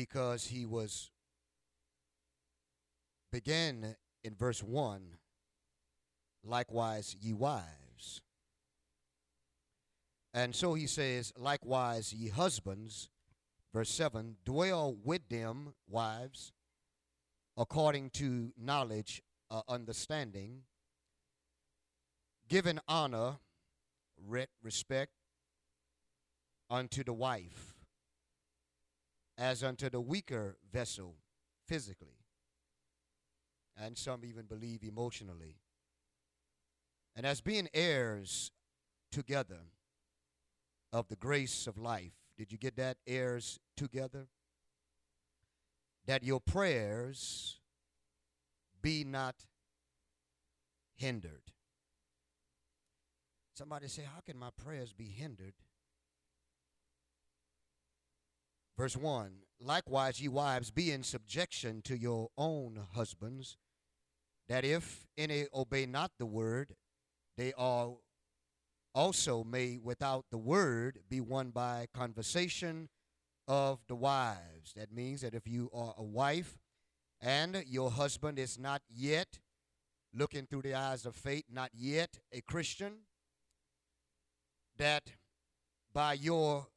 because he was begin in verse 1 likewise ye wives. And so he says likewise ye husbands verse 7 dwell with them wives according to knowledge uh, understanding giving honor re- respect unto the wife as unto the weaker vessel physically and some even believe emotionally. And as being heirs together of the grace of life, did you get that? Heirs together? That your prayers be not hindered. Somebody say, How can my prayers be hindered? Verse 1 Likewise, ye wives, be in subjection to your own husbands, that if any obey not the word, they are also may without the word be won by conversation of the wives. That means that if you are a wife and your husband is not yet looking through the eyes of faith, not yet a Christian, that by your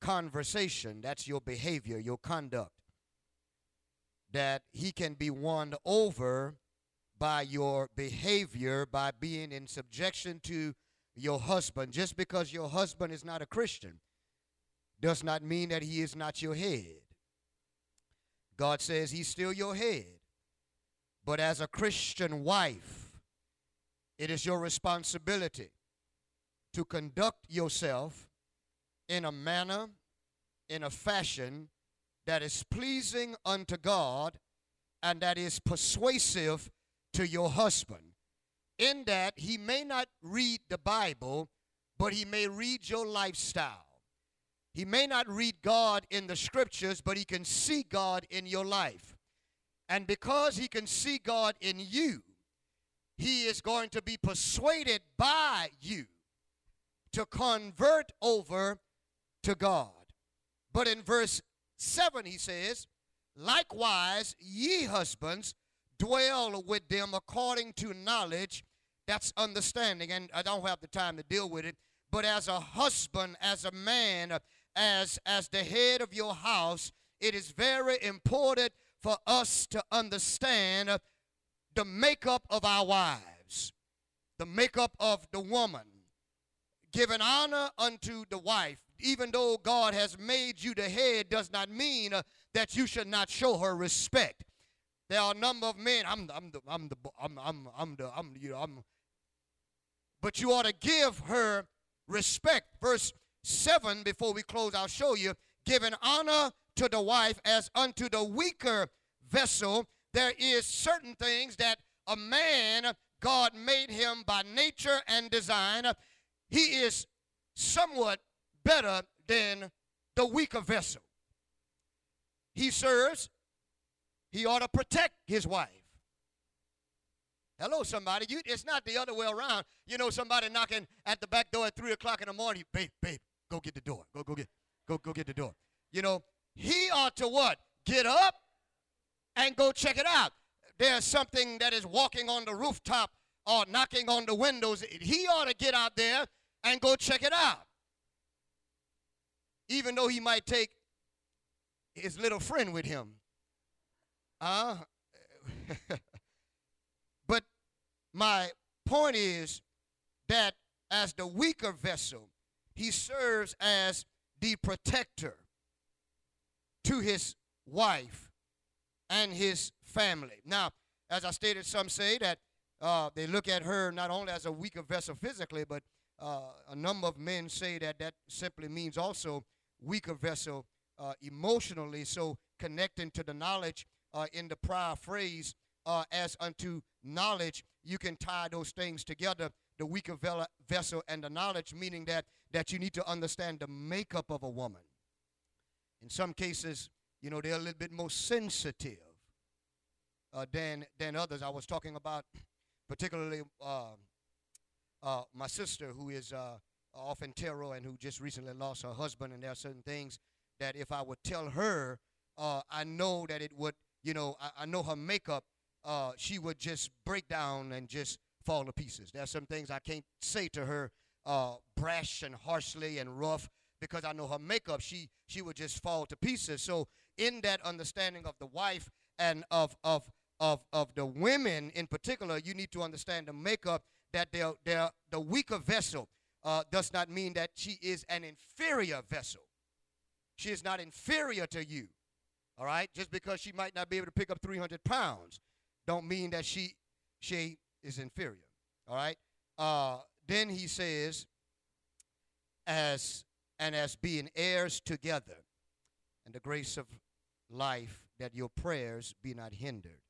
conversation, that's your behavior, your conduct, that he can be won over by your behavior, by being in subjection to your husband. Just because your husband is not a Christian does not mean that he is not your head. God says he's still your head. But as a Christian wife, it is your responsibility to conduct yourself in a manner, in a fashion that is pleasing unto God and that is persuasive to your husband. In that he may not read the Bible, but he may read your lifestyle. He may not read God in the scriptures, but he can see God in your life. And because he can see God in you, he is going to be persuaded by you to convert over to God. But in verse 7, he says, Likewise, ye husbands, dwell with them according to knowledge. That's understanding, and I don't have the time to deal with it. But as a husband, as a man, as as the head of your house, it is very important for us to understand the makeup of our wives, the makeup of the woman, giving honor unto the wife. Even though God has made you the head, does not mean uh, that you should not show her respect. There are a number of men. I'm, I'm the, I'm the, I'm, I'm, I'm the, I'm, you know, I'm. But you ought to give her respect. Verse seven. Before we close, I'll show you. Giving honor to the wife as unto the weaker vessel. There is certain things that a man God made him by nature and design. He is somewhat better than the weaker vessel. He serves he ought to protect his wife. Hello, somebody. You, it's not the other way around. You know, somebody knocking at the back door at three o'clock in the morning. Babe, babe, go get the door. Go, go get, go, go get the door. You know, he ought to what? Get up and go check it out. There's something that is walking on the rooftop or knocking on the windows. He ought to get out there and go check it out. Even though he might take his little friend with him uh, but my point is that as the weaker vessel, he serves as the protector to his wife and his family. Now, as I stated, some say that uh, they look at her not only as a weaker vessel physically, but uh, a number of men say that that simply means also weaker vessel uh, emotionally. So connecting to the knowledge uh, in the prior phrase, uh, as unto knowledge, you can tie those things together the weaker vessel and the knowledge, meaning that, that you need to understand the makeup of a woman. In some cases, you know, they're a little bit more sensitive uh, than, than others. I was talking about particularly uh, uh, my sister who is off in Terrell and who just recently lost her husband, and there are certain things that if I would tell her uh, I know that it would, you know, I, I know her makeup, uh, she would just break down and just fall to pieces. There are some things I can't say to her uh, brash and harshly and rough because I know her makeup, she she would just fall to pieces. So in that understanding of the wife and of of of of the women in particular, you need to understand the makeup that they're they're the weaker vessel uh, does not mean that she is an inferior vessel. She is not inferior to you. All right, just because she might not be able to pick up 300 pounds, don't mean that she she is inferior. All right. Uh, then he says, as and as being heirs together, and the grace of life that your prayers be not hindered.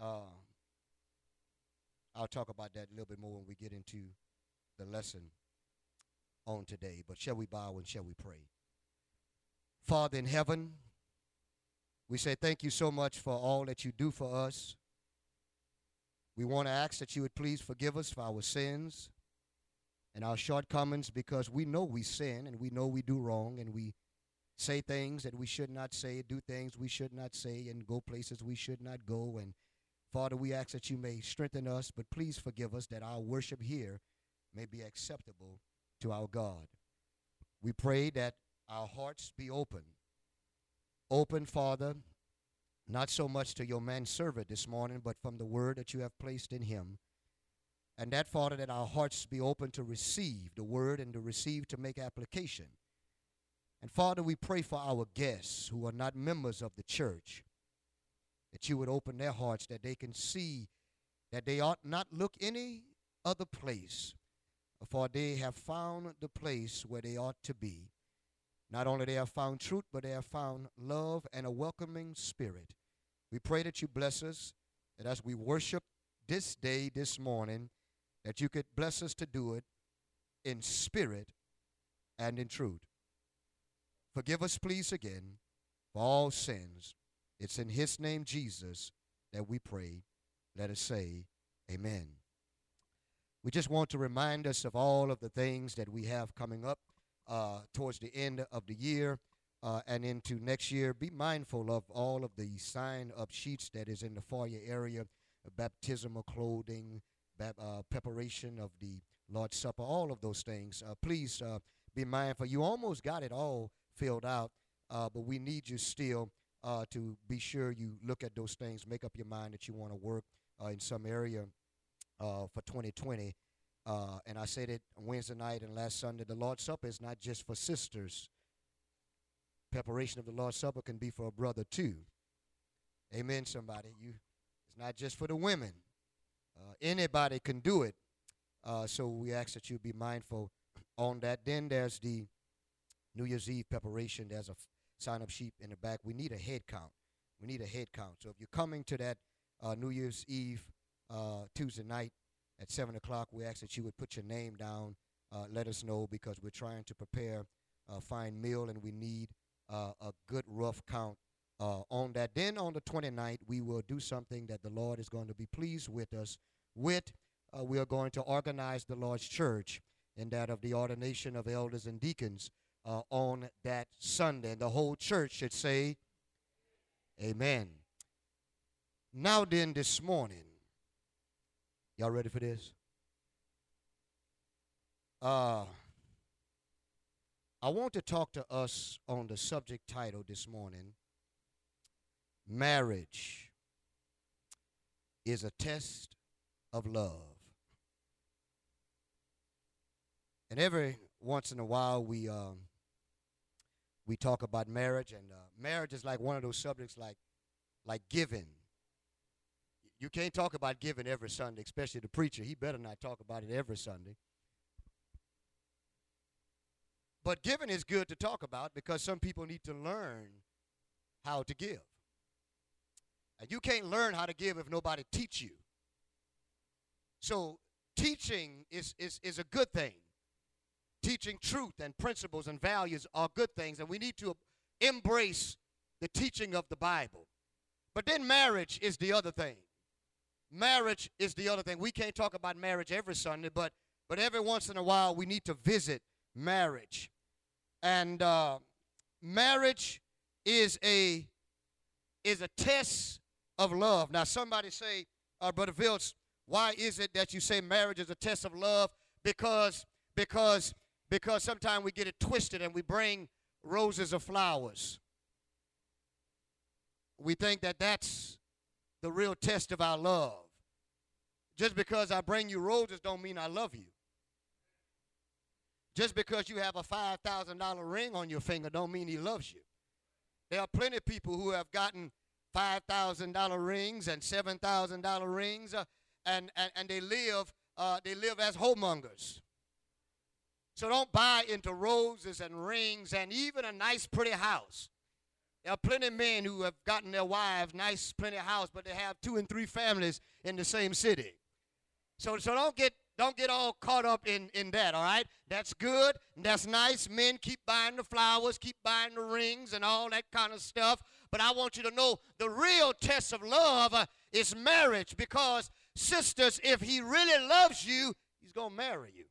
Uh, I'll talk about that a little bit more when we get into the lesson on today. But shall we bow and shall we pray? Father in heaven, we say thank you so much for all that you do for us. We want to ask that you would please forgive us for our sins and our shortcomings because we know we sin and we know we do wrong and we say things that we should not say, do things we should not say, and go places we should not go. And Father, we ask that you may strengthen us, but please forgive us that our worship here may be acceptable to our God. We pray that our hearts be open. Open, Father, not so much to your manservant this morning, but from the word that you have placed in him. And that, Father, that our hearts be open to receive the word and to receive to make application. And Father, we pray for our guests who are not members of the church, that you would open their hearts, that they can see that they ought not look any other place, for they have found the place where they ought to be. Not only they have found truth, but they have found love and a welcoming spirit. We pray that you bless us, that as we worship this day, this morning, that you could bless us to do it in spirit and in truth. Forgive us, please, again, for all sins. It's in His name, Jesus, that we pray. Let us say, Amen. We just want to remind us of all of the things that we have coming up uh, towards the end of the year uh, and into next year. Be mindful of all of the sign up sheets that is in the foyer area, baptismal clothing, uh, preparation of the Lord's Supper, all of those things. Uh, please uh, be mindful. You almost got it all filled out, uh, but we need you still to be sure you look at those things, make up your mind that you want to work in some area for 2020. and I said it Wednesday night and last Sunday. The Lord's Supper is not just for sisters. Preparation of the Lord's Supper can be for a brother too. Amen. Somebody, you. It's not just for the women. Uh, anybody can do it. Uh, so we ask that you be mindful on that. Then there's the New Year's Eve preparation. There's a f- sign up sheet in the back. We need a head count. We need a head count. So if you're coming to that uh, New Year's Eve uh, Tuesday night at 7 o'clock, we ask that you would put your name down. Uh, let us know because we're trying to prepare a fine meal and we need uh, a good rough count uh, on that. Then on the 29th, we will do something that the Lord is going to be pleased with us with. Uh, we are going to organize the Lord's church and that of the ordination of elders and deacons uh, on that Sunday. And the whole church should say, Amen. Now, then, this morning, y'all ready for this? Uh, I want to talk to us on the subject title this morning marriage is a test of love. And every once in a while, we um, we talk about marriage, and uh, marriage is like one of those subjects, like like giving. You can't talk about giving every Sunday, especially the preacher. He better not talk about it every Sunday. But giving is good to talk about because some people need to learn how to give. And you can't learn how to give if nobody teach you. So teaching is, is, is a good thing. Teaching truth and principles and values are good things, and we need to embrace the teaching of the Bible. But then marriage is the other thing. Marriage is the other thing. We can't talk about marriage every Sunday, but but every once in a while we need to visit marriage. And uh, marriage is a is a test of love. Now, somebody say, uh, Brother Vilts, why is it that you say marriage is a test of love? Because, because, because sometimes we get it twisted and we bring roses or flowers. We think that that's the real test of our love. Just because I bring you roses don't mean I love you. Just because you have a $5,000 ring on your finger don't mean he loves you. There are plenty of people who have gotten $5,000 rings and $7,000 rings uh, and, and, and they live uh, they live as whoremongers. So don't buy into roses and rings and even a nice pretty house. There are plenty of men who have gotten their wives nice plenty of house, but they have two and three families in the same city. So so don't get don't get all caught up in, in that, all right? That's good. That's nice. Men keep buying the flowers, keep buying the rings and all that kind of stuff. But I want you to know the real test of love uh, is marriage because, sisters, if he really loves you, he's going to marry you.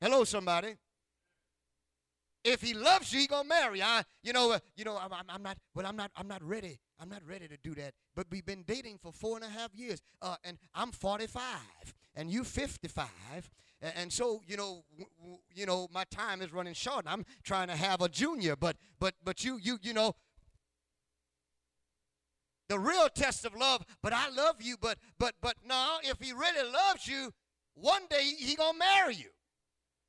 Hello, somebody. If he loves you, he gonna marry. I, you know, uh, you know, I'm, I'm, not. Well, I'm not. I'm not ready. I'm not ready to do that. But we've been dating for four and a half years, uh, and I'm 45, and you 55, and, and so you know, w- w- you know, my time is running short. I'm trying to have a junior, but but but you you you know. The real test of love, but I love you, but but but no, if he really loves you, one day he gonna marry you.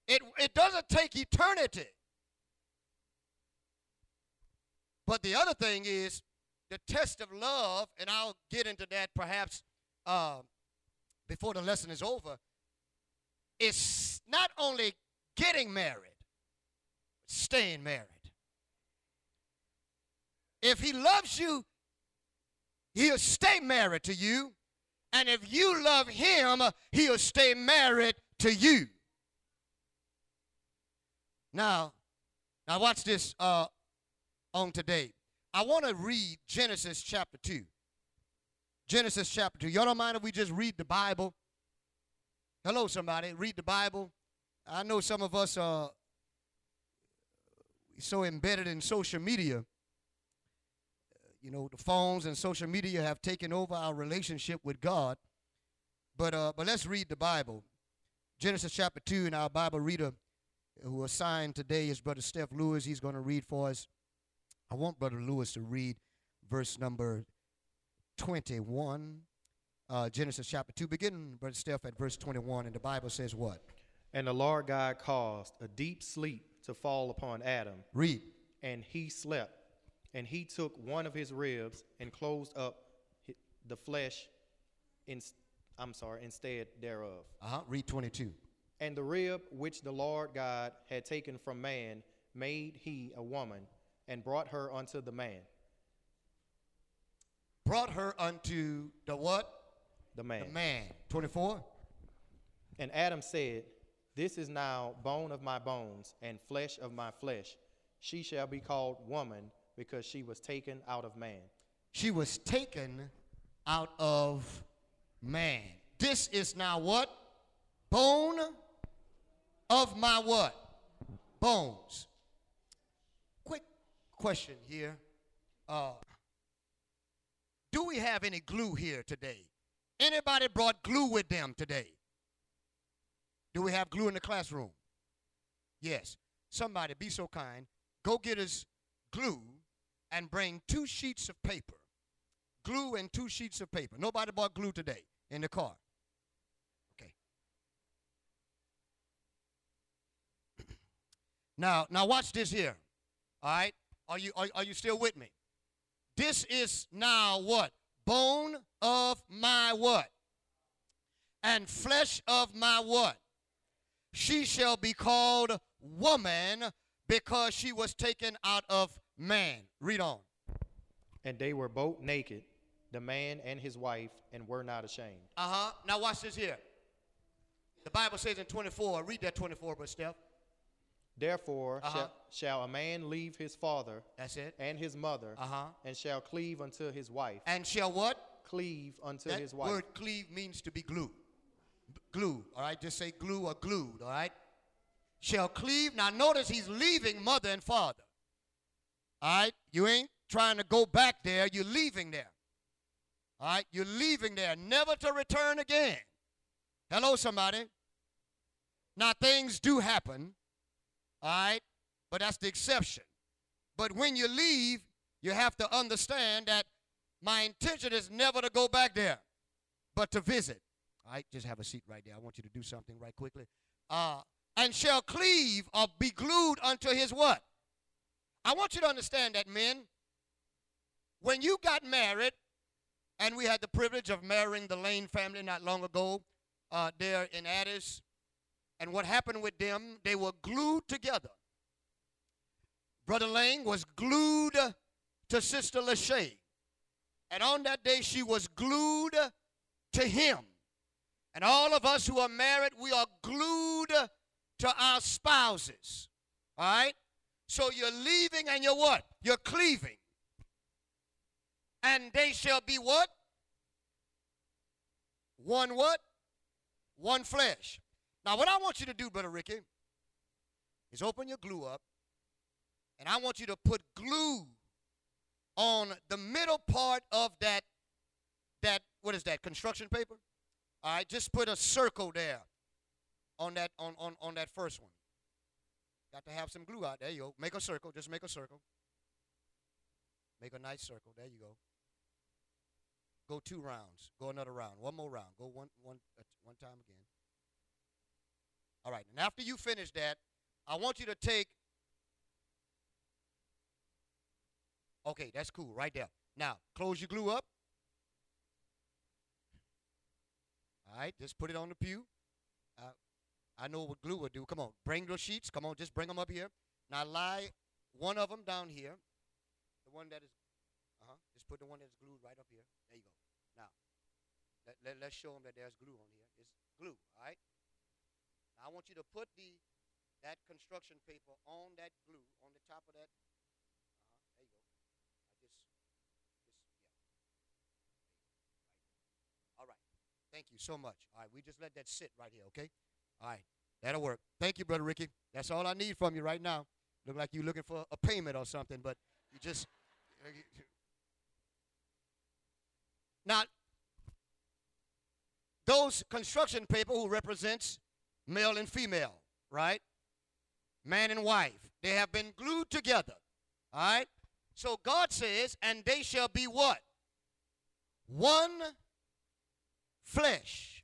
It it doesn't take eternity. But the other thing is the test of love, and I'll get into that perhaps uh, before the lesson is over, is not only getting married, staying married. If he loves you, he'll stay married to you. And if you love him, he'll stay married to you. Now, now watch this uh, on today. I want to read Genesis chapter 2. Genesis chapter 2. Y'all don't mind if we just read the Bible? Hello, somebody. Read the Bible. I know some of us are so embedded in social media. You know, the phones and social media have taken over our relationship with God. But uh, but let's read the Bible. Genesis chapter 2, and our Bible reader who assigned today is Brother Steph Lewis. He's going to read for us I want Brother Lewis to read verse number 21, uh, Genesis chapter 2. Begin, Brother Steph, at verse 21, and the Bible says what? And the Lord God caused a deep sleep to fall upon Adam. Read. And he slept. And he took one of his ribs and closed up the flesh, in, I'm sorry, instead thereof. Uh huh. Read 22. And the rib which the Lord God had taken from man made he a woman and brought her unto the man. Brought her unto the what? The man. The man. 24. And Adam said, This is now bone of my bones and flesh of my flesh. She shall be called woman because she was taken out of man. She was taken out of man. This is now what? Bone of my what? Bones question here. Uh, do we have any glue here today? Anybody brought glue with them today? Do we have glue in the classroom? Yes. Somebody, be so kind, go get us glue and bring two sheets of paper. Glue and two sheets of paper. Nobody bought glue today in the car. Okay. now, now watch this here. All right? Are you, are, are you still with me? This is now what? Bone of my what? And flesh of my what? She shall be called woman because she was taken out of man. Read on. And they were both naked, the man and his wife, and were not ashamed. Uh huh. Now watch this here. The Bible says in 24, read that 24, but Steph. Therefore uh-huh. shall, shall, a man leave his father That's it. and his mother uh-huh. and shall cleave unto his wife. And shall what? Cleave unto that his wife. word cleave means to be glued. Glue, all right? Just say glue or glued, all right? Shall cleave. Now notice he's leaving mother and father. All right? You ain't trying to go back there, you're leaving there. All right? You're leaving there, never to return again. Hello, somebody. Now, things do happen, all right? But that's the exception. But when you leave, you have to understand that my intention is never to go back there, but to visit. All right, just have a seat right there. I want you to do something right quickly. Uh, and shall cleave or be glued unto his what? I want you to understand that, men. When you got married, and we had the privilege of marrying the Lane family not long ago uh, there in Addis, and what happened with them, they were glued together. Brother Lang was glued to Sister Lachey. And on that day, she was glued to him. And all of us who are married, we are glued to our spouses. All right? So you're leaving and you're what? You're cleaving. And they shall be what? One what? One flesh. Now, what I want you to do, Brother Ricky, is open your glue up, and I want you to put glue on the middle part of that, that, what is that, construction paper? All right, just put a circle there on that, on, on, on that first one. Got to have some glue out. There you go. Make a circle. Just make a circle. Make a nice circle. There you go. Go two rounds. Go another round. One more round. Go one, one, uh, one time again. All right. And after you finish that, I want you to take. Okay, that's cool right there. Now, close your glue up. All right, just put it on the pew. Uh, I know what glue will do. Come on, bring those sheets. Come on, just bring them up here. Now lie one of them down here. The one that is, uh huh. Just put the one that's glued right up here. There you go. Now, let, let, let's show them that there's glue on here. It's glue, all right? I want you to put the that construction paper on that glue on the top of that. Uh huh. There you go. I just, just yeah. All right. Thank you so much. All right, we just let that sit right here, okay? All right, that'll work. Thank you, Brother Ricky. That's all I need from you right now. Look like you're looking for a payment or something, but you just. Now, those construction paper who represents male and female, right? Man and wife. They have been glued together. All right? So God says, and they shall be what? One flesh.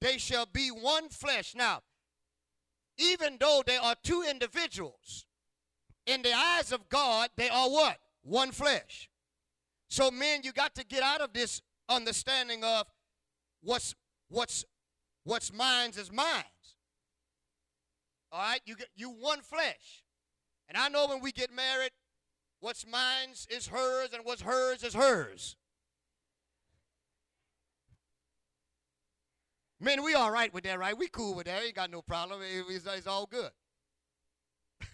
They shall be one flesh. Now, even though they are two individuals, in the eyes of God, they are what? One flesh. So, men, you got to get out of this understanding of what's what's what's mine's is mine's. All right, you get you one flesh, and I know when we get married, what's mine's is hers, and what's hers is hers. Men, we all right with that, right? We cool with that. Ain't got no problem. It's, it's all good.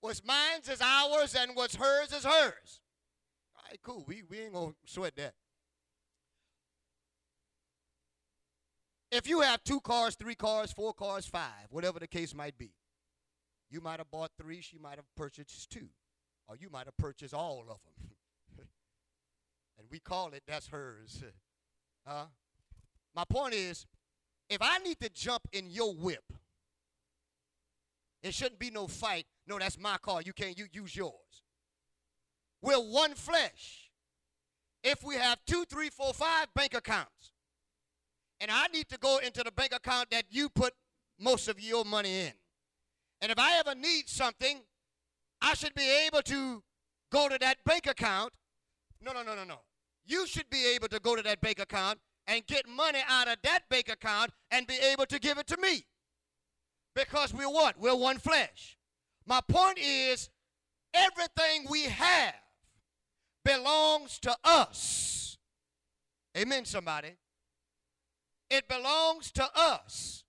what's mine's is ours, and what's hers is hers. All right, cool. We, we ain't going to sweat that. If you have two cars, three cars, four cars, five, whatever the case might be, you might have bought three, she might have purchased two, or you might have purchased all of them. and we call it that's hers. Huh? My point is, if I need to jump in your whip, it shouldn't be no fight. No, that's my car. You can't you use yours. We're one flesh. If we have two, three, four, five bank accounts, and I need to go into the bank account that you put most of your money in. And if I ever need something, I should be able to go to that bank account. No, no, no, no, no. You should be able to go to that bank account and get money out of that bank account and be able to give it to me. Because we're what? We're one flesh. My point is, everything we have belongs to us. Amen, somebody. It belongs to us.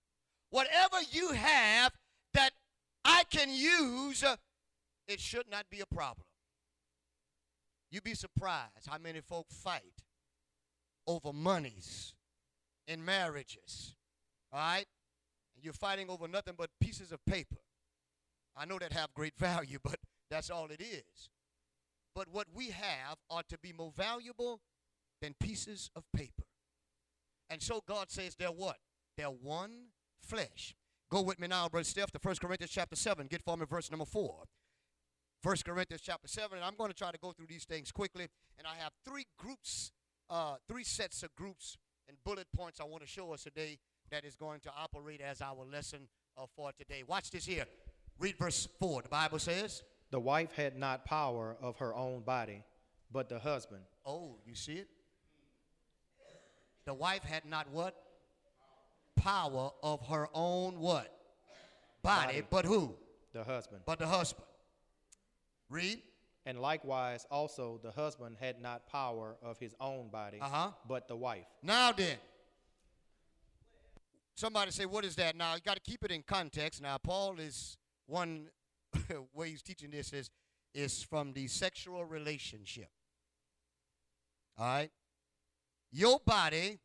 Whatever you have that I can use, it should not be a problem. You'd be surprised how many folk fight over monies in marriages. All right? And you're fighting over nothing but pieces of paper. I know that have great value, but That's all it is. But what we have ought to be more valuable than pieces of paper. And so God says they're what? They're one flesh. Go with me now, Brother Steph, to 1 Corinthians chapter 7. Get for me verse number 4. 1 Corinthians chapter 7, and I'm going to try to go through these things quickly. And I have three groups, uh, three sets of groups and bullet points I want to show us today that is going to operate as our lesson uh, for today. Watch this here. Read verse 4. The Bible says, The wife had not power of her own body, but the husband. Oh, you see it? The wife had not what? Power of her own what? Body, Body. but who? The husband. But the husband. Read. And likewise, also the husband had not power of his own body, Uh-huh. but the wife. Now then. Somebody say, what is that? Now, you got to keep it in context. Now, Paul is one way he's teaching this is, is from the sexual relationship. All right? Your body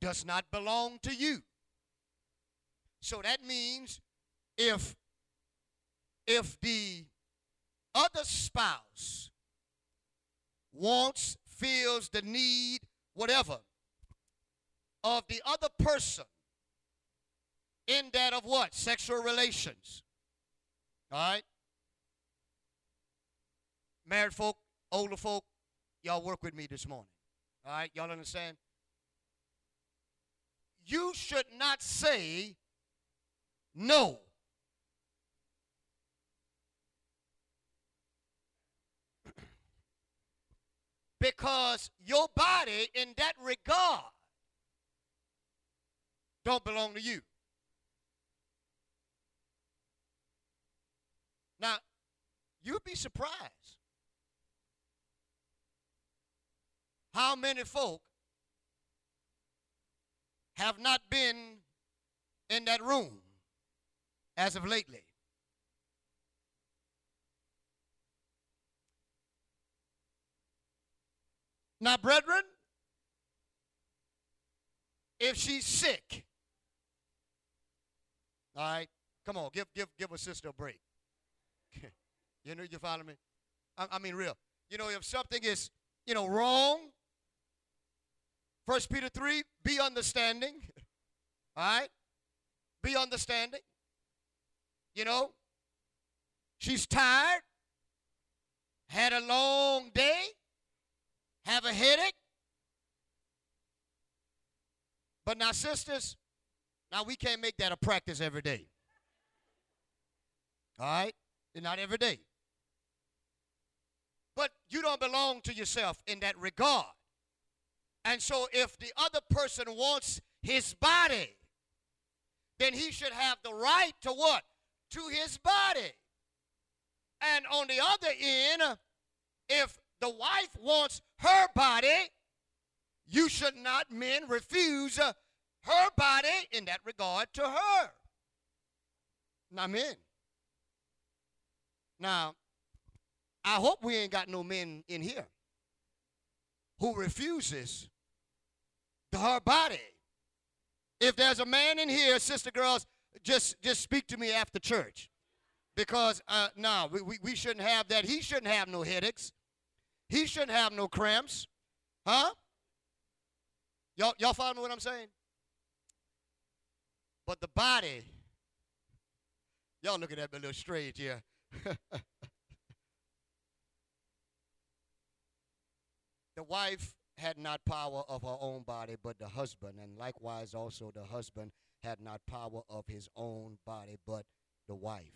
does not belong to you. So that means if if the other spouse wants, feels the need, whatever, of the other person in that of what? Sexual relations. All right? Married folk, older folk, y'all work with me this morning. All right? Y'all understand? You should not say no. because your body in that regard don't belong to you. Now, you'd be surprised how many folk have not been in that room as of lately. Now, brethren, if she's sick, all right, come on, give give give a sister a break. you know, you follow me? I, I mean, real. You know, if something is, you know, wrong, First Peter three, be understanding. All right, be understanding. You know, she's tired, had a long day have a headache. But now, sisters, now we can't make that a practice every day. All right? Not every day. But you don't belong to yourself in that regard. And so, if the other person wants his body, then he should have the right to what? To his body. And on the other end, if the wife wants her body, you should not, men, refuse her body in that regard to her. Now, men. Now, I hope we ain't got no men in here who refuses her body. If there's a man in here, sister girls, just just speak to me after church. Because uh, no, we, we, we shouldn't have that. He shouldn't have no headaches. He shouldn't have no cramps. Huh? Y'all, y'all follow me what I'm saying? But the body, y'all looking at me a little strange here. the wife had not power of her own body, but the husband, and likewise also the husband had not power of his own body, but the wife.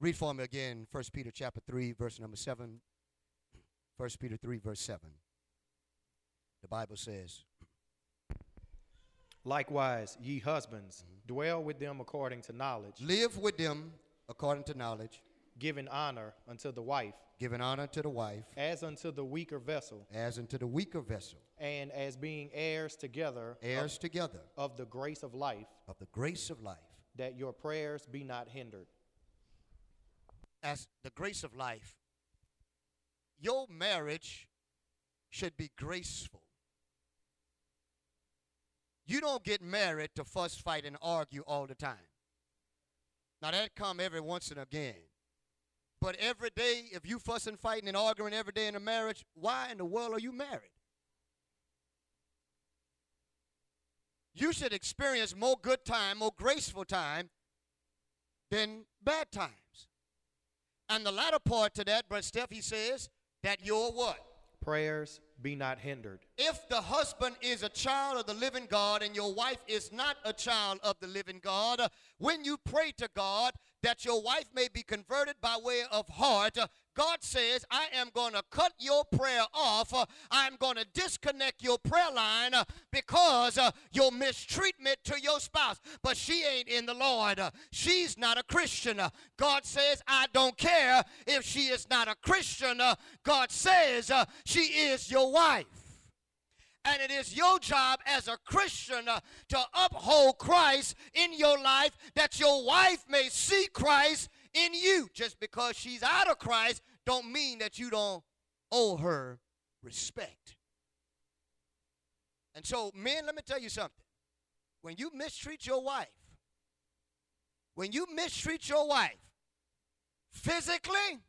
Read for me again, 1 Peter chapter 3, verse number 7. 1 Peter 3, verse 7. The Bible says, Likewise, ye husbands, mm-hmm. dwell with them according to knowledge, Live with them according to knowledge, giving honor unto the wife, giving honor to the wife, as unto the weaker vessel, as unto the weaker vessel, and as being heirs together heirs together of, of the grace of life, of the grace of life. that your prayers be not hindered. As the grace of life, your marriage should be graceful. You don't get married to fuss, fight, and argue all the time. Now that come every once and again. But every day, if you fussing, fighting, and arguing every day in a marriage, why in the world are you married? You should experience more good time, more graceful time than bad times. And the latter part to that, Brother Steph, he says that you're what? Prayers be not hindered. If the husband is a child of the living God and your wife is not a child of the living God, when you pray to God that your wife may be converted by way of heart, God says, I am going to cut your prayer off. I'm going to disconnect your prayer line because your mistreatment to your spouse. But she ain't in the Lord. She's not a Christian. God says, I don't care if she is not a Christian. God says, she is your wife. And it is your job as a Christian to uphold Christ in your life that your wife may see Christ in you. Just because she's out of Christ don't mean that you don't owe her respect. And so, men, let me tell you something. When you mistreat your wife, when you mistreat your wife physically,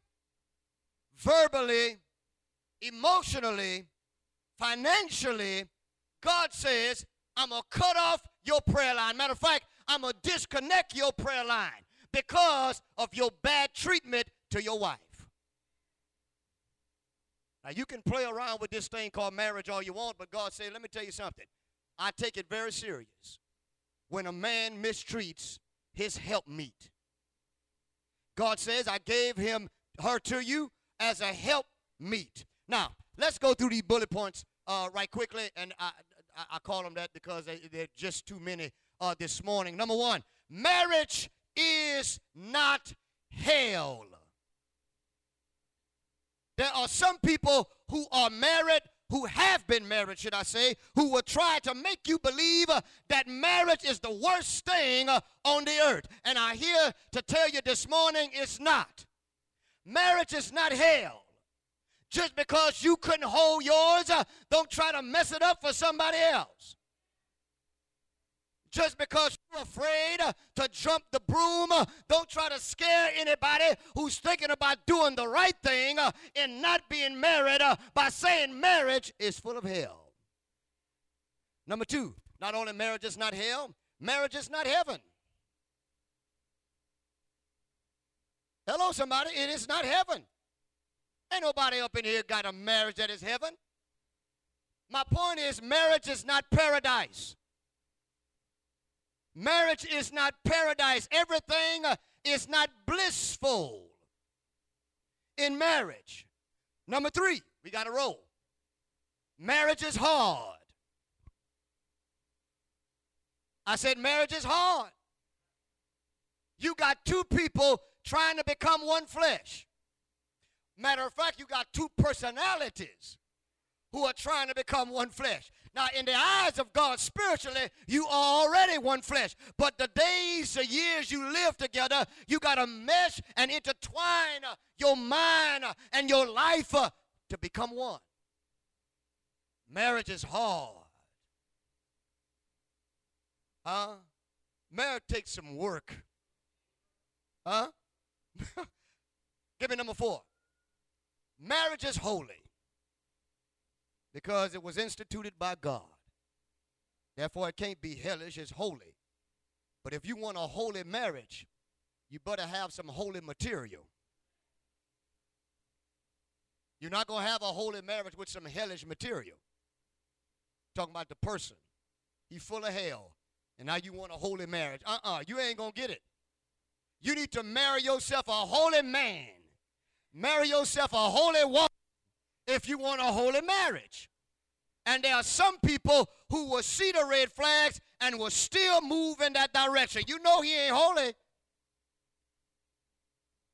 verbally, emotionally, financially, God says, I'm going to cut off your prayer line. Matter of fact, I'm going to disconnect your prayer line because of your bad treatment to your wife. Now, you can play around with this thing called marriage all you want, but God said, let me tell you something. I take it very serious when a man mistreats his helpmeet. God says, I gave him her to you as a helpmeet. Now, let's go through these bullet points uh, right quickly, and I, I, call them that because they, are just too many uh, this morning. Number one, marriage is not hell. There are some people who are married who have been married, should I say, who will try to make you believe uh, that marriage is the worst thing uh, on the earth. And I here to tell you this morning it's not. Marriage is not hell. Just because you couldn't hold yours, uh, don't try to mess it up for somebody else. Just because you're afraid to jump the broom, don't try to scare anybody who's thinking about doing the right thing and not being married uh, by saying marriage is full of hell. Number two, not only marriage is not hell, marriage is not heaven. Hello, somebody, it is not heaven. Ain't nobody up in here got a marriage that is heaven. My point is, marriage is not paradise. Marriage is not paradise. Everything uh, is not blissful in marriage. Number three, we got to roll. Marriage is hard. I said, marriage is hard. You got two people trying to become one flesh. Matter of fact, you got two personalities who are trying to become one flesh. Now, in the eyes of God spiritually, you are already one flesh. But the days, the years you live together, you got to mesh and intertwine uh, your mind uh, and your life uh, to become one. Marriage is hard. Huh? Marriage takes some work. Huh? Give me number four. Marriage is holy because it was instituted by God. Therefore, it can't be hellish, it's holy. But if you want a holy marriage, you better have some holy material. You're not going to have a holy marriage with some hellish material. Talking about the person. He's full of hell. And now you want a holy marriage. Uh uh you ain't going to get it. You need to marry yourself a holy man Marry yourself a holy woman if you want a holy marriage. And there are some people who will see the red flags and will still move in that direction. You know he ain't holy.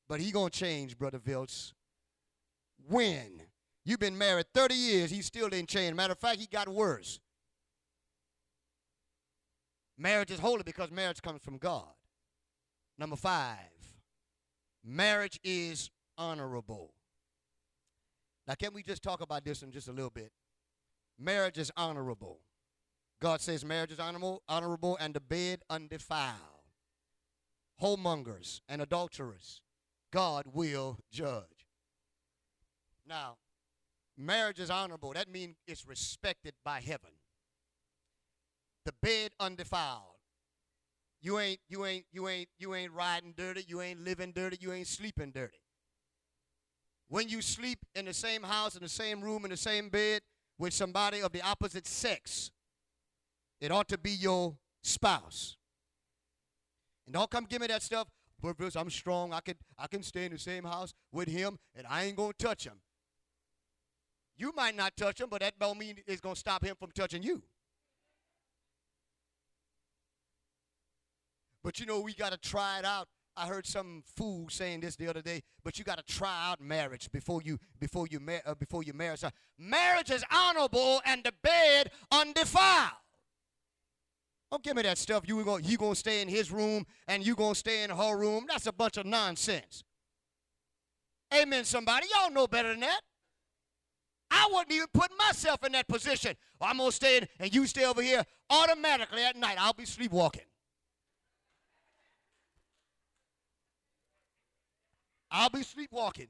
But he gonna change, Brother Vilts. When? You've been married 30 years, he still didn't change. Matter of fact, he got worse. Marriage is holy because marriage comes from God. Number five, marriage is honorable. Now, can we just talk about this in just a little bit? Marriage is honorable. God says marriage is honorable, honorable and the bed undefiled. Whoremongers and adulterers God will judge. Now, marriage is honorable. That means it's respected by heaven. The bed undefiled. You ain't you ain't you ain't you ain't riding dirty, you ain't living dirty, you ain't sleeping dirty. When you sleep in the same house, in the same room, in the same bed with somebody of the opposite sex, it ought to be your spouse. And don't come give me that stuff. But I'm strong. I can I can stay in the same house with him, and I ain't gonna touch him. You might not touch him, but that don't mean it's gonna stop him from touching you. But you know, we got to try it out. I heard some fool saying this the other day, but you got to try out marriage before you before you mar- uh, before you marry. So marriage is honorable and the bed undefiled. Don't give me that stuff. You going you gonna stay in his room and you gonna stay in her room. That's a bunch of nonsense. Amen. Somebody, y'all know better than that. I wouldn't even put myself in that position. I'm gonna stay in and you stay over here. Automatically at night, I'll be sleepwalking. I'll be sleepwalking.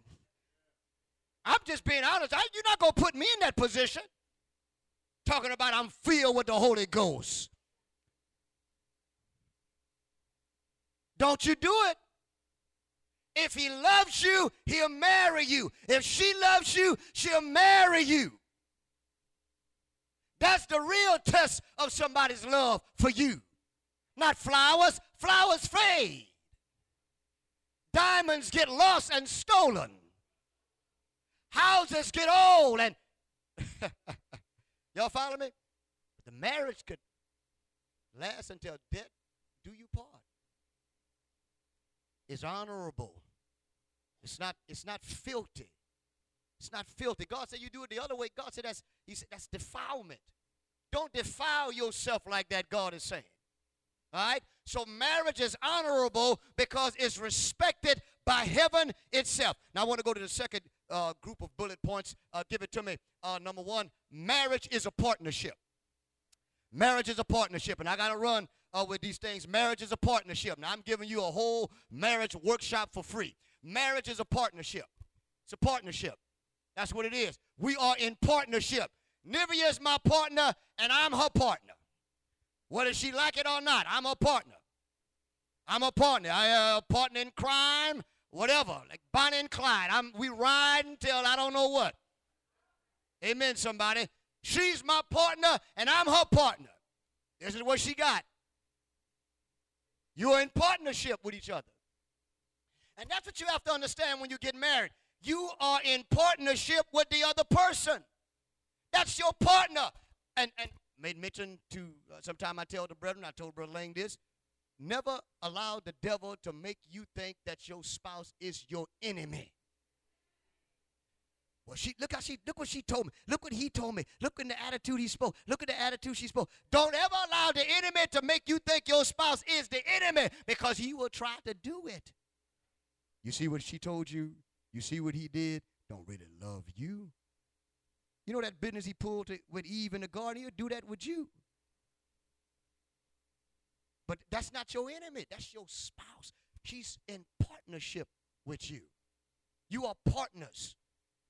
I'm just being honest. I, you're not going to put me in that position. Talking about I'm filled with the Holy Ghost. Don't you do it. If he loves you, he'll marry you. If she loves you, she'll marry you. That's the real test of somebody's love for you. Not flowers. Flowers fade. Diamonds get lost and stolen. Houses get old and y'all follow me? The marriage could last until death do you part. It's honorable. It's not it's not filthy. It's not filthy. God said you do it the other way. God said that's he said that's defilement. Don't defile yourself like that, God is saying. All right? So marriage is honorable because it's respected by heaven itself. Now I want to go to the second uh, group of bullet points. Uh, give it to me. Uh, number one, marriage is a partnership. Marriage is a partnership, and I got to run uh, with these things. Marriage is a partnership. Now I'm giving you a whole marriage workshop for free. Marriage is a partnership. It's a partnership. That's what it is. We are in partnership. Nivea is my partner, and I'm her partner. Whether she like it or not, I'm a partner. I'm a partner. I a uh, partner in crime, whatever. Like Bonnie and Clyde. I'm we ride until I don't know what. Amen, somebody. She's my partner and I'm her partner. This is what she got. You're in partnership with each other. And that's what you have to understand when you get married. You are in partnership with the other person. That's your partner. And and made mention to, uh, sometime I tell the brethren, I told Brother Lang this, never allow the devil to make you think that your spouse is your enemy. Well, she look how she look what she told me. Look what he told me. Look at the attitude he spoke. Look at the attitude she spoke. Don't ever allow the enemy to make you think your spouse is the enemy because he will try to do it. You see what she told you? You see what he did? Don't really love you. You know that business he pulled to, with Eve in the garden? He'll do that with you. But that's not your enemy. That's your spouse. She's in partnership with you. You are partners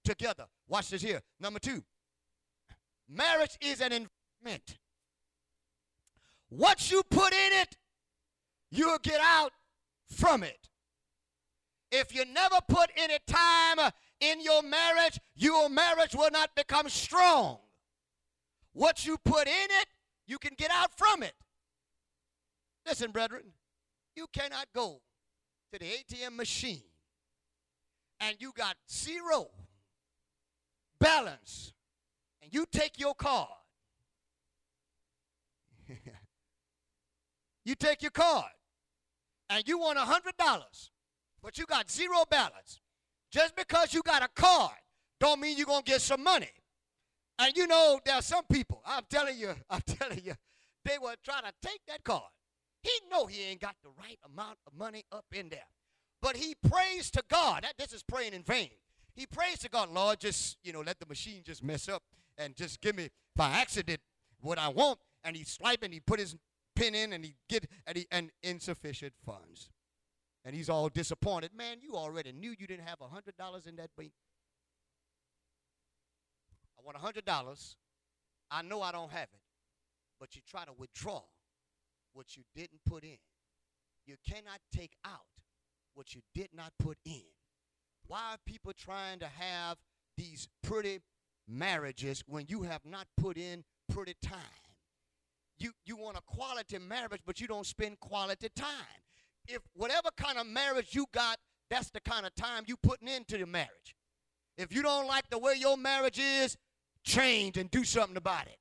together. Watch this here. Number two, marriage is an investment. What you put in it, you'll get out from it. If you never put any time in your marriage, your marriage will not become strong. What you put in it, you can get out from it. Listen, brethren, you cannot go to the ATM machine and you got zero balance and you take your card. you take your card and you want a $100, but you got zero balance. Just because you got a card don't mean you're going to get some money. And you know, there are some people, I'm telling you, I'm telling you, they were trying to take that card. He know he ain't got the right amount of money up in there. But he prays to God. That, this is praying in vain. He prays to God, Lord, just, you know, let the machine just mess up and just give me by accident what I want. And he swipe and he put his pin in and he get and, he, and insufficient funds. And he's all disappointed. Man, you already knew you didn't have a $100 in that bank. I want a $100. I know I don't have it. But you try to withdraw what you didn't put in. You cannot take out what you did not put in. Why are people trying to have these pretty marriages when you have not put in pretty time? You, you want a quality marriage, but you don't spend quality time. If whatever kind of marriage you got, that's the kind of time you putting into the marriage. If you don't like the way your marriage is, change and do something about it.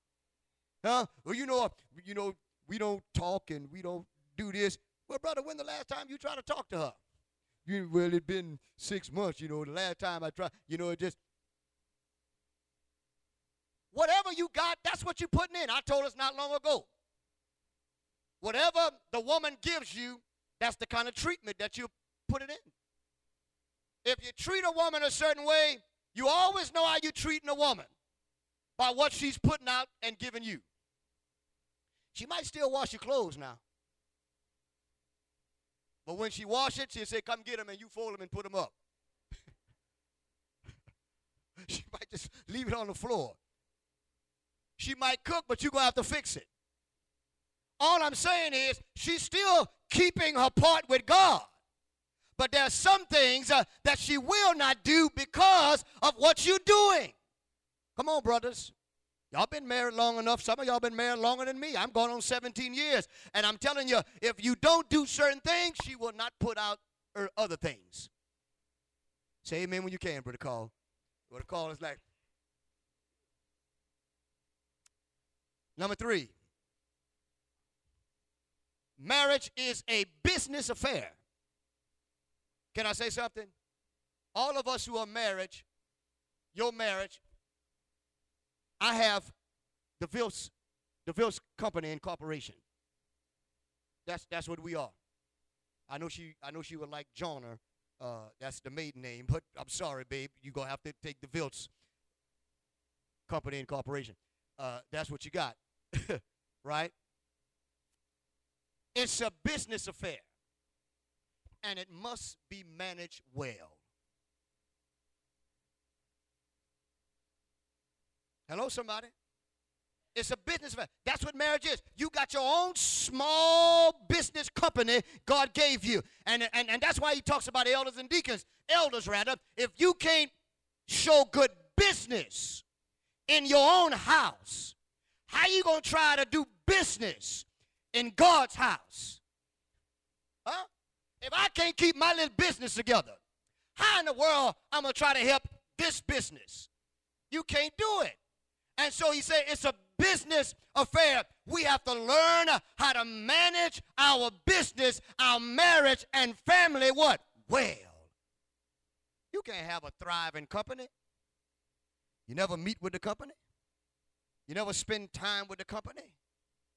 Huh? Well, you know, uh, you know, we don't talk and we don't do this. Well, brother, when the last time you tried to talk to her? You, well, it been six months, you know, the last time I tried, you know, it just whatever you got, that's what you're putting in. I told us not long ago. Whatever the woman gives you, that's the kind of treatment that you put it in. If you treat a woman a certain way, you always know how you're treating a woman by what she's putting out and giving you. She might still wash your clothes now. But when she wash it, she'll say, come get them and you fold them and put them up. she might just leave it on the floor. She might cook, but you're going to have to fix it. All I'm saying is she's still keeping her part with God. But there are some things uh, that she will not do because of what you're doing. Come on, brothers. Y'all been married long enough. Some of y'all been married longer than me. I'm going on 17 years. And I'm telling you, if you don't do certain things, she will not put out her other things. Say amen when you can, Brother Call. Brother Call is like. Number three. Marriage is a business affair. Can I say something? All of us who are married, your marriage I have the Vils, the Vils Company Incorporation. That's that's what we are. I know she I know she would like Joner. Uh, that's the maiden name, but I'm sorry, babe. You're gonna have to take the Vils Company Incorporation. Uh, that's what you got. right? It's a business affair. And it must be managed well. Hello, somebody? It's a business. Affair. That's what marriage is. You got your own small business company God gave you. And, and, and that's why he talks about elders and deacons. Elders, rather, if you can't show good business in your own house, how you going to try to do business in God's house? Huh? If I can't keep my little business together, how in the world I'm going to try to help this business? You can't do it. And so he said it's a business affair. We have to learn how to manage our business, our marriage, and family what? Well. You can't have a thriving company. You never meet with the company. You never spend time with the company.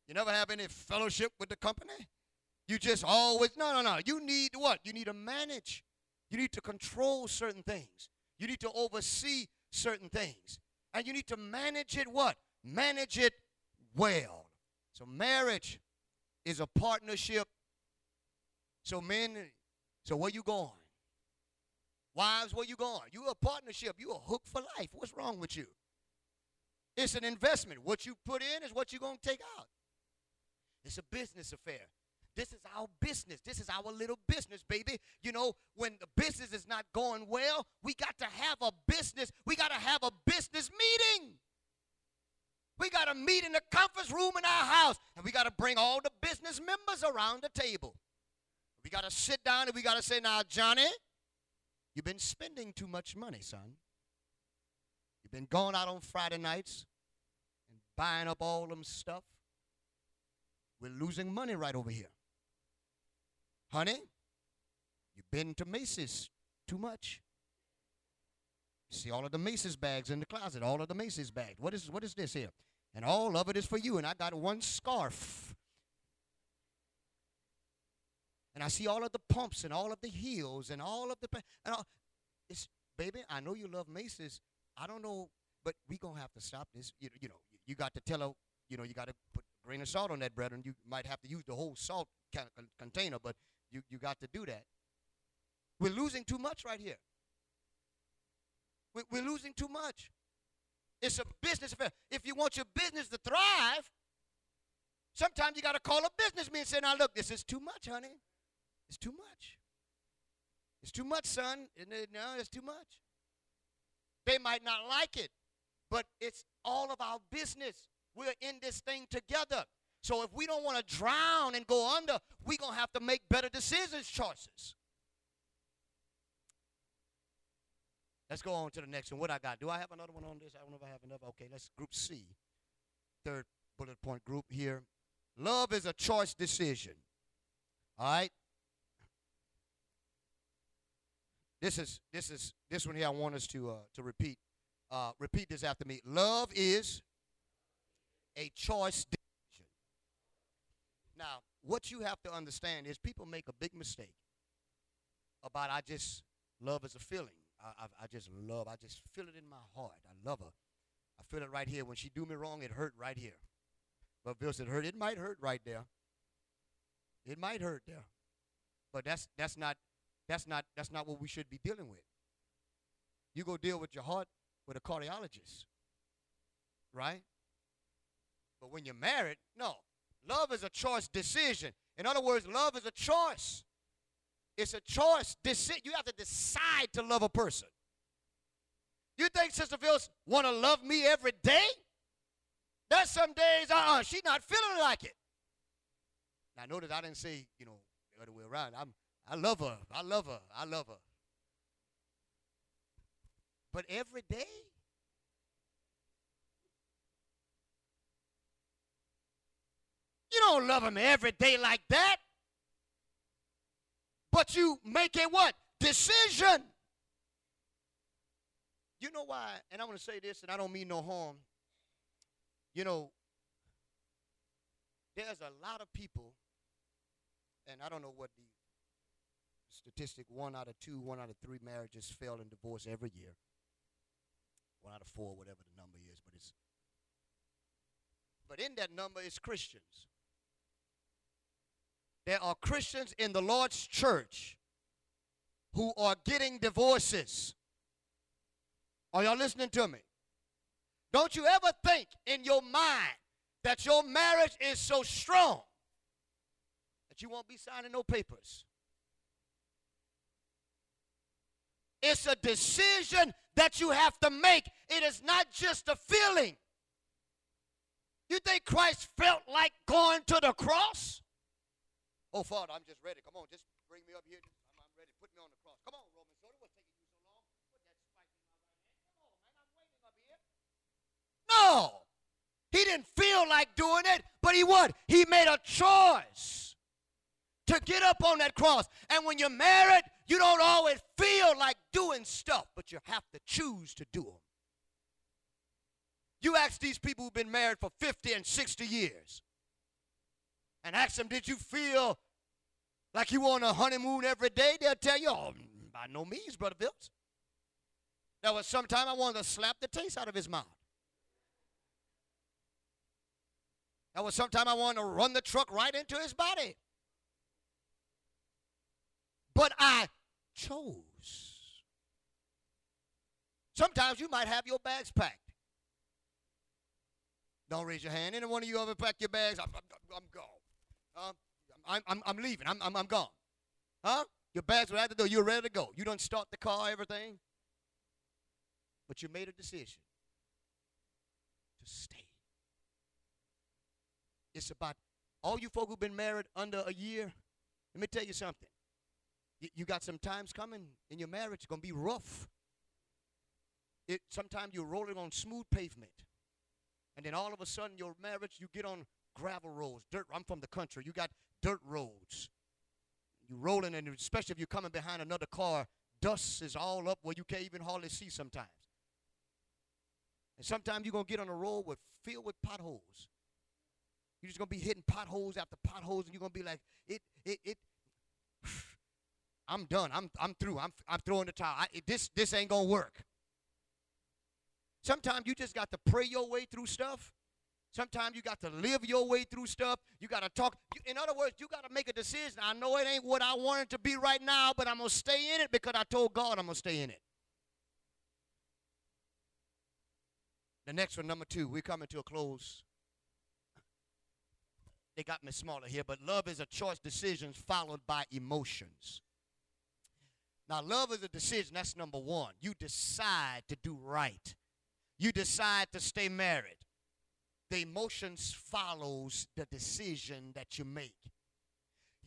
You never have any fellowship with the company. You just always, no, no, no. You need what? You need to manage. You need to control certain things. You need to oversee certain things. And you need to manage it what? Manage it well. So marriage is a partnership. So men, so where you going? Wives, where you going? You a partnership. You a hook for life. What's wrong with you? It's an investment. What you put in is what you're going to take out. It's a business affair. This is our business. This is our little business, baby. You know, when the business is not going well, we got to have a business. We got to have a business meeting. We got to meet in the conference room in our house, and we got to bring all the business members around the table. We got to sit down and we got to say, Now, Johnny, you've been spending too much money, son. You've been going out on Friday nights and buying up all them stuff. We're losing money right over here. Honey, you've been to Macy's too much. You See all of the Macy's bags in the closet, all of the Macy's bags. What is what is this here? And all of it is for you. And I got one scarf. And I see all of the pumps and all of the heels and all of the and all, it's baby, I know you love Macy's. I don't know, but we gonna have to stop this. You, you know, you got to tell her, you know, you got to grain of salt on that, brethren. You might have to use the whole salt container, but you, you got to do that. We're losing too much right here. We- We're losing too much. It's a business affair. If you want your business to thrive, sometimes you got to call a businessman and say, now look, this is too much, honey. It's too much. It's too much, son. No, it's too much. They might not like it, but it's all of our business. We're in this thing together. So if we don't want to drown and go under, we're going to have to make better decisions, choices. Let's go on to the next one. What I got? Do I have another one on this? I don't know if I have another. Okay, let's group C. Third bullet point group here. Love is a choice decision. All right? This is this is this one here I want us to uh, to repeat. Uh, repeat this after me. Love is a choice decision. Now, what you have to understand is people make a big mistake about I just love is a feeling. I, I, I just love. I just feel it in my heart. I love her. I feel it right here. When she do me wrong, it hurt right here. But Bill said hurt. It might hurt right there. It might hurt there. But that's that's not that's not that's not what we should be dealing with. You go deal with your heart with a cardiologist. Right? But when you're married, no. Love is a choice decision. In other words, love is a choice. It's a choice. Deci- you have to decide to love a person. You think Sister Phil's want to love me every day? There's some days, uh-uh, she's not feeling like it. Now notice I didn't say, you know, the other way around. I'm I love her. I love her. I love her. But every day? You don't love him every day like that. But you make a what? Decision. You know why? And I'm going to say this, and I don't mean no harm. You know, there's a lot of people, and I don't know what the statistic one out of two, one out of three marriages fail in divorce every year. One out of four, whatever the number is, but it's but in that number is Christians. There are Christians in the Lord's church who are getting divorces. Are y'all listening to me? Don't you ever think in your mind that your marriage is so strong that you won't be signing no papers. It's a decision that you have to make. It is not just a feeling. You think Christ felt like going to the cross? Oh, Father, I'm just ready. Come on, just bring me up here. I'm, I'm ready. Put me on the cross. Come on, Roman Soda. What's taking you so long? Put that spike in my right hand. Come on, man. I'm waiting up here. No. He didn't feel like doing it, but he would. He made a choice to get up on that cross. And when you're married, you don't always feel like doing stuff, but you have to choose to do them. You ask these people who've been married for 50 and 60 years and ask them, Did you feel like you on a honeymoon every day? They'll tell you, Oh, by no means, Brother Bills. There was some time I wanted to slap the taste out of his mouth. There was some time I wanted to run the truck right into his body. But I chose. Sometimes you might have your bags packed. Don't raise your hand. Any one of you ever pack your bags? I'm, I'm, I'm gone. Huh? I'm, I'm, I'm leaving. I'm, I'm, I'm gone. Huh? Your bags are at the door. You're ready to go. You don't start the car, everything. But you made a decision to stay. It's about all you folk who've been married under a year. Let me tell you something. You, you got some times coming in your marriage. It's going to be rough. It, sometimes you're rolling on smooth pavement. And then all of a sudden, your marriage, you get on gravel roads, dirt. I'm from the country. You got dirt roads. You rolling, and especially if you're coming behind another car, dust is all up where you can't even hardly see sometimes. And sometimes you're gonna get on a road with filled with potholes. You're just gonna be hitting potholes after potholes, and you're gonna be like, it, it, it. I'm done. I'm, I'm through. I'm, I'm throwing the towel. I, this, this ain't gonna work. Sometimes you just got to pray your way through stuff. Sometimes you got to live your way through stuff. You got to talk. In other words, you got to make a decision. I know it ain't what I want it to be right now, but I'm going to stay in it because I told God I'm going to stay in it. The next one, number two, we're coming to a close. They got me smaller here, but love is a choice decision followed by emotions. Now, love is a decision. That's number one. You decide to do right. You decide to stay married. The emotions follows the decision that you make.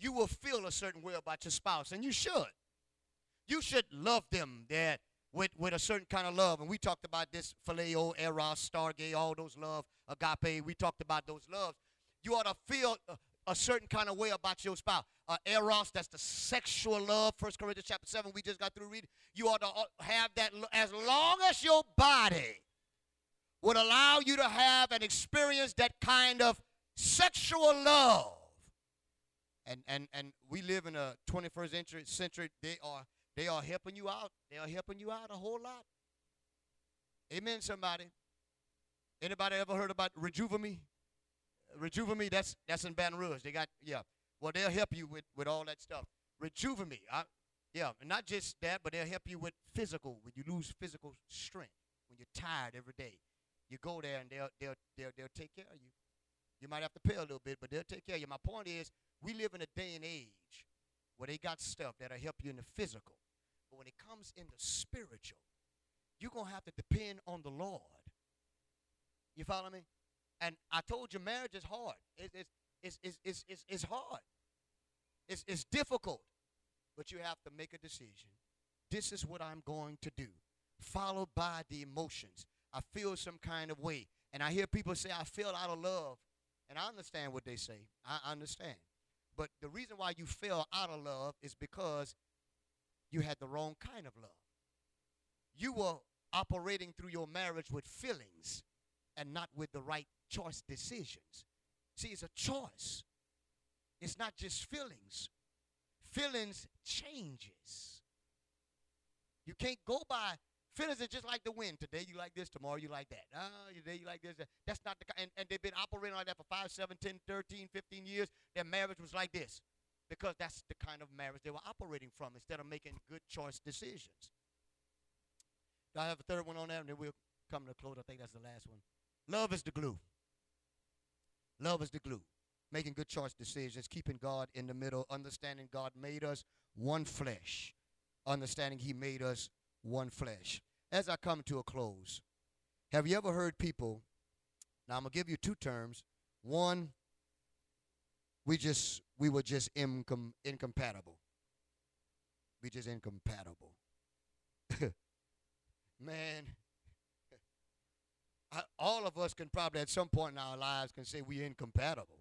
You will feel a certain way about your spouse, and you should. You should love them that with, with a certain kind of love. And we talked about this phileo, eros, storge, all those love, agape. We talked about those loves. You ought to feel a, a certain kind of way about your spouse. Uh, eros, that's the sexual love. First Corinthians chapter 7, we just got through reading. You ought to uh, have that as long as your body would allow you to have and experience that kind of sexual love. And, and, and we live in a 21st century, century. They are they are helping you out. They are helping you out a whole lot. Amen, somebody. Anybody ever heard about Rejuvime? Rejuvime, that's that's in Baton Rouge. They got, yeah. Well, they'll help you with, with all that stuff. Rejuvime, I, yeah, and not just that, but they'll help you with physical, when you lose physical strength, when you're tired every day. You go there and they'll, they'll, they'll, they'll take care of you. You might have to pay a little bit, but they'll take care of you. My point is, we live in a day and age where they got stuff that'll help you in the physical. But when it comes in the spiritual, you're going to have to depend on the Lord. You follow me? And I told you, marriage is hard. It's, it's, it's, it's, it's, it's hard. It's, it's difficult. But you have to make a decision. This is what I'm going to do, followed by the emotions. I feel some kind of way. And I hear people say, I feel out of love. And I understand what they say. I understand. But the reason why you fell out of love is because you had the wrong kind of love. You were operating through your marriage with feelings and not with the right choice decisions. See, it's a choice. It's not just feelings. Feelings changes. You can't go by feelings are just like the wind. Today you like this, tomorrow you like that. Ah, today you like this. That's not the and, and they've been operating like that for 5, 7, 10, 13, 15 years. Their marriage was like this because that's the kind of marriage they were operating from instead of making good choice decisions. Do I have a third one on that? And then we'll come to a close. I think that's the last one. Love is the glue. Love is the glue. Making good choice decisions, keeping God in the middle, understanding God made us one flesh, understanding He made us one flesh. As I come to a close, have you ever heard people? Now I'm gonna give you two terms. One, we just we were just incom- incompatible. We just incompatible. Man, I, all of us can probably at some point in our lives can say we're incompatible.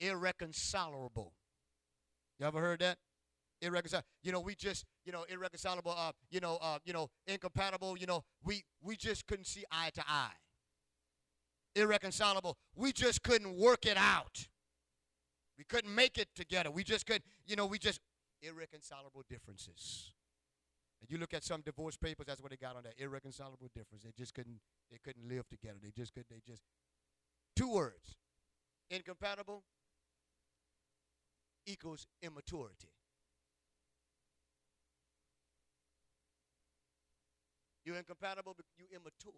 Irreconcilable. You ever heard that? Irreconcilable. You know, we just, you know, irreconcilable, uh, you know, uh, you know, incompatible, you know, we we just couldn't see eye to eye irreconcilable. We just couldn't work it out. We couldn't make it together. We just couldn't. you know, we just irreconcilable differences. And you look at some divorce papers, that's what they got on that irreconcilable difference. They just couldn't, they couldn't live together. They just couldn't. they just two words. Incompatible equals immaturity. You're incompatible, you're immature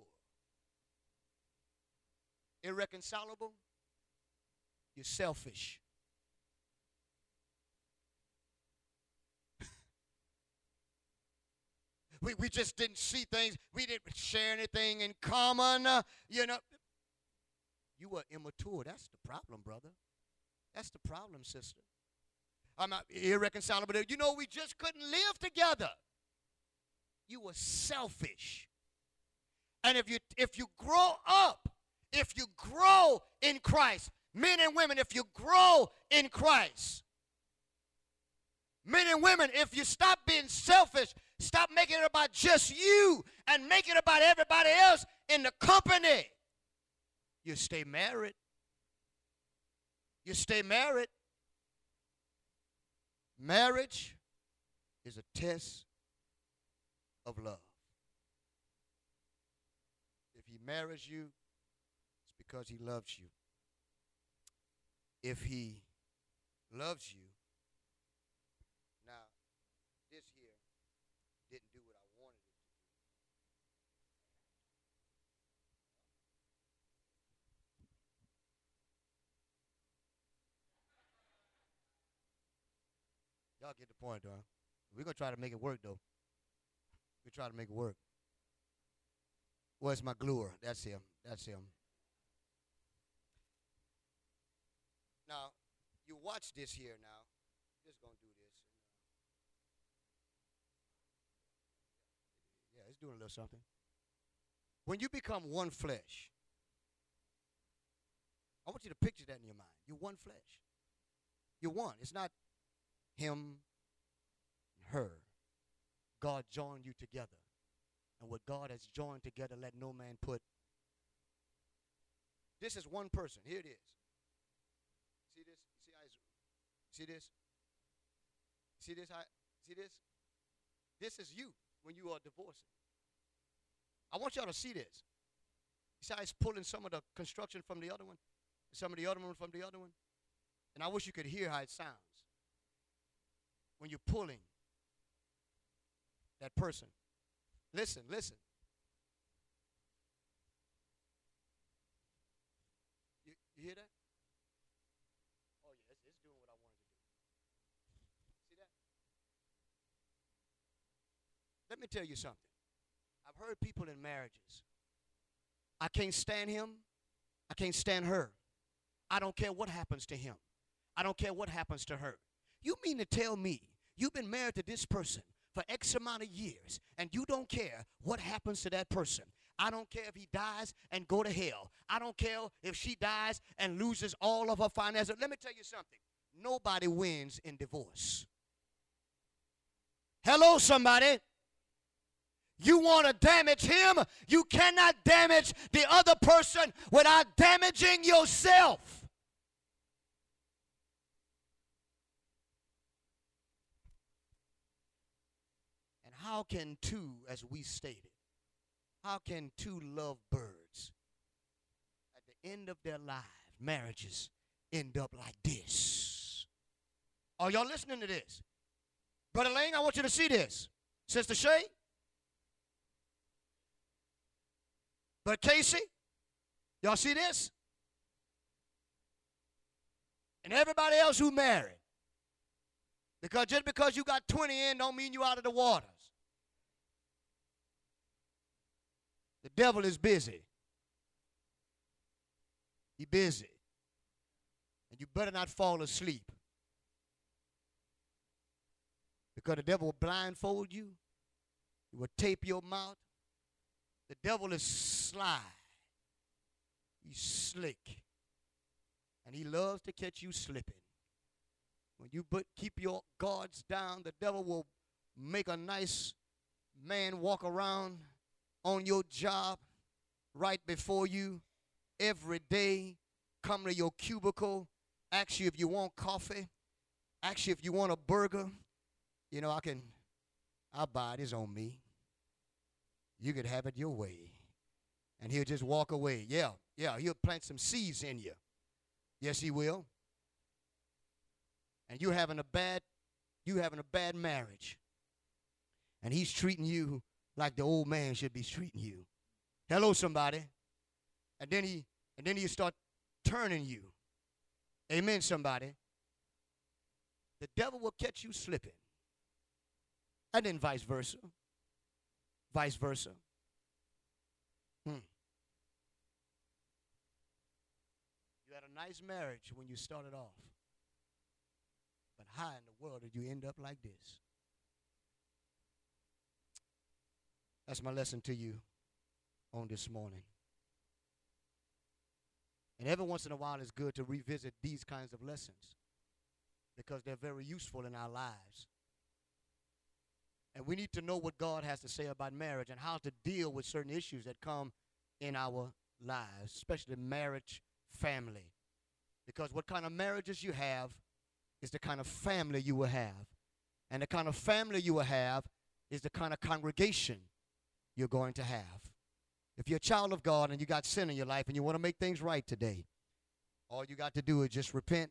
irreconcilable, you're selfish. we, we just didn't see things, we didn't share anything in common. Uh, you know, you were immature. That's the problem, brother. That's the problem, sister. I'm not irreconcilable. You know, we just couldn't live together. You were selfish. And if you if you grow up if you grow in Christ, men and women, if you grow in Christ, men and women, if you stop being selfish, stop making it about just you and make it about everybody else in the company, you stay married. You stay married. Marriage is a test of love. If he marries you, it's because he loves you. If he loves you, now this here didn't do what I wanted it to do. Y'all get the point, though. We're gonna try to make it work, though. We try to make it work. Where's my gluer? That's him. That's him. Now, you watch this here now. Just gonna do this. Yeah, it's doing a little something. When you become one flesh, I want you to picture that in your mind. You're one flesh. You're one. It's not him her. God joined you together. And what God has joined together, let no man put. This is one person. Here it is. See this? See how see this? See this? How, see this? This is you when you are divorcing. I want y'all to see this. See how it's pulling some of the construction from the other one, some of the other one from the other one. And I wish you could hear how it sounds when you're pulling that person. Listen, listen. You, you hear that? Oh, yeah, it's, it's doing what I wanted to do. See that? Let me tell you something. I've heard people in marriages. I can't stand him. I can't stand her. I don't care what happens to him. I don't care what happens to her. You mean to tell me you've been married to this person for X amount of years and you don't care what happens to that person? I don't care if he dies and go to hell. I don't care if she dies and loses all of her finances. Let me tell you something. Nobody wins in divorce. Hello, somebody. You want to damage him, you cannot damage the other person without damaging yourself. And how can two, as we stated, how can two love birds at the end of their lives, marriages, end up like this? Are y'all listening to this? Brother Lang, I want you to see this. Sister Shay, But Casey, y'all see this? And everybody else who married. Because just because you got 20 in don't mean you out of the waters. The devil is busy. He busy. And you better not fall asleep. Because the devil will blindfold you. He will tape your mouth. The devil is sly. He's slick. And he loves to catch you slipping. When you but keep your guards down, the devil will make a nice man walk around on your job right before you every day, come to your cubicle, ask you if you want coffee, ask you if you want a burger. You know, I can, I'll buy it, it's on me you could have it your way. And he'll just walk away. Yeah, yeah, he'll plant some seeds in you. Yes, he will. And you're having a bad, you having a bad marriage. And he's treating you like the old man should be treating you. Hello, somebody. And then he and then he start turning you. Amen, somebody. The devil will catch you slipping. And then vice versa vice versa. Hmm. You had a nice marriage when you started off. But how in the world did you end up like this? That's my lesson to you on this morning. And every once in a while, it's good to revisit these kinds of lessons because they're very useful in our lives. And we need to know what God has to say about marriage and how to deal with certain issues that come in our lives, especially marriage, family. Because what kind of marriages you have is the kind of family you will have. And the kind of family you will have is the kind of congregation you're going to have. If you're a child of God and you got sin in your life and you want to make things right today, all you got to do is just repent.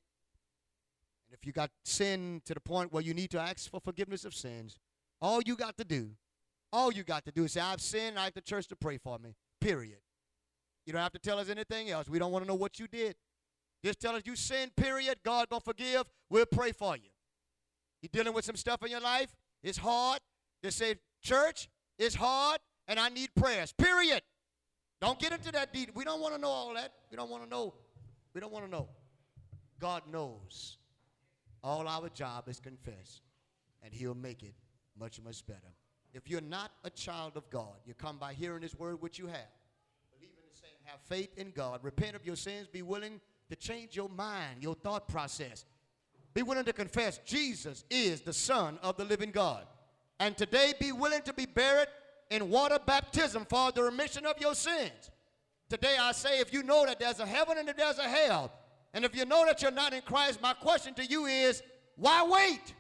And if you got sin to the point where you need to ask for forgiveness of sins, all you got to do, all you got to do is say, I've sinned, I have the church to pray for me. Period. You don't have to tell us anything else. We don't want to know what you did. Just tell us you sinned, period. God gonna forgive. We'll pray for you. You dealing with some stuff in your life? It's hard. Just say, church, it's hard, and I need prayers. Period. Don't get into that deep. We don't want to know all that. We don't want to know. We don't want to know. God knows. All our job is confess, and He'll make it much, much better. If you're not a child of God, you come by hearing His word, which you have. Believe in the same, have faith in God. Repent of your sins. Be willing to change your mind, your thought process. Be willing to confess Jesus is the Son of the living God. And today, be willing to be buried in water baptism for the remission of your sins. Today, I say, if you know that there's a heaven and that there's a hell, and if you know that you're not in Christ, my question to you is why wait?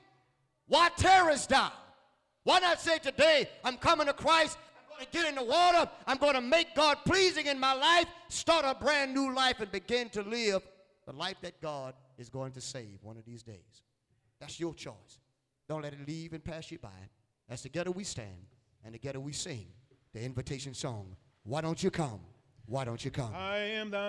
Why us down? Why not say today, I'm coming to Christ, I'm going to get in the water, I'm going to make God pleasing in my life, start a brand new life, and begin to live the life that God is going to save one of these days. That's your choice. Don't let it leave and pass you by. As together we stand and together we sing the invitation song. Why don't you come? Why don't you come? I am the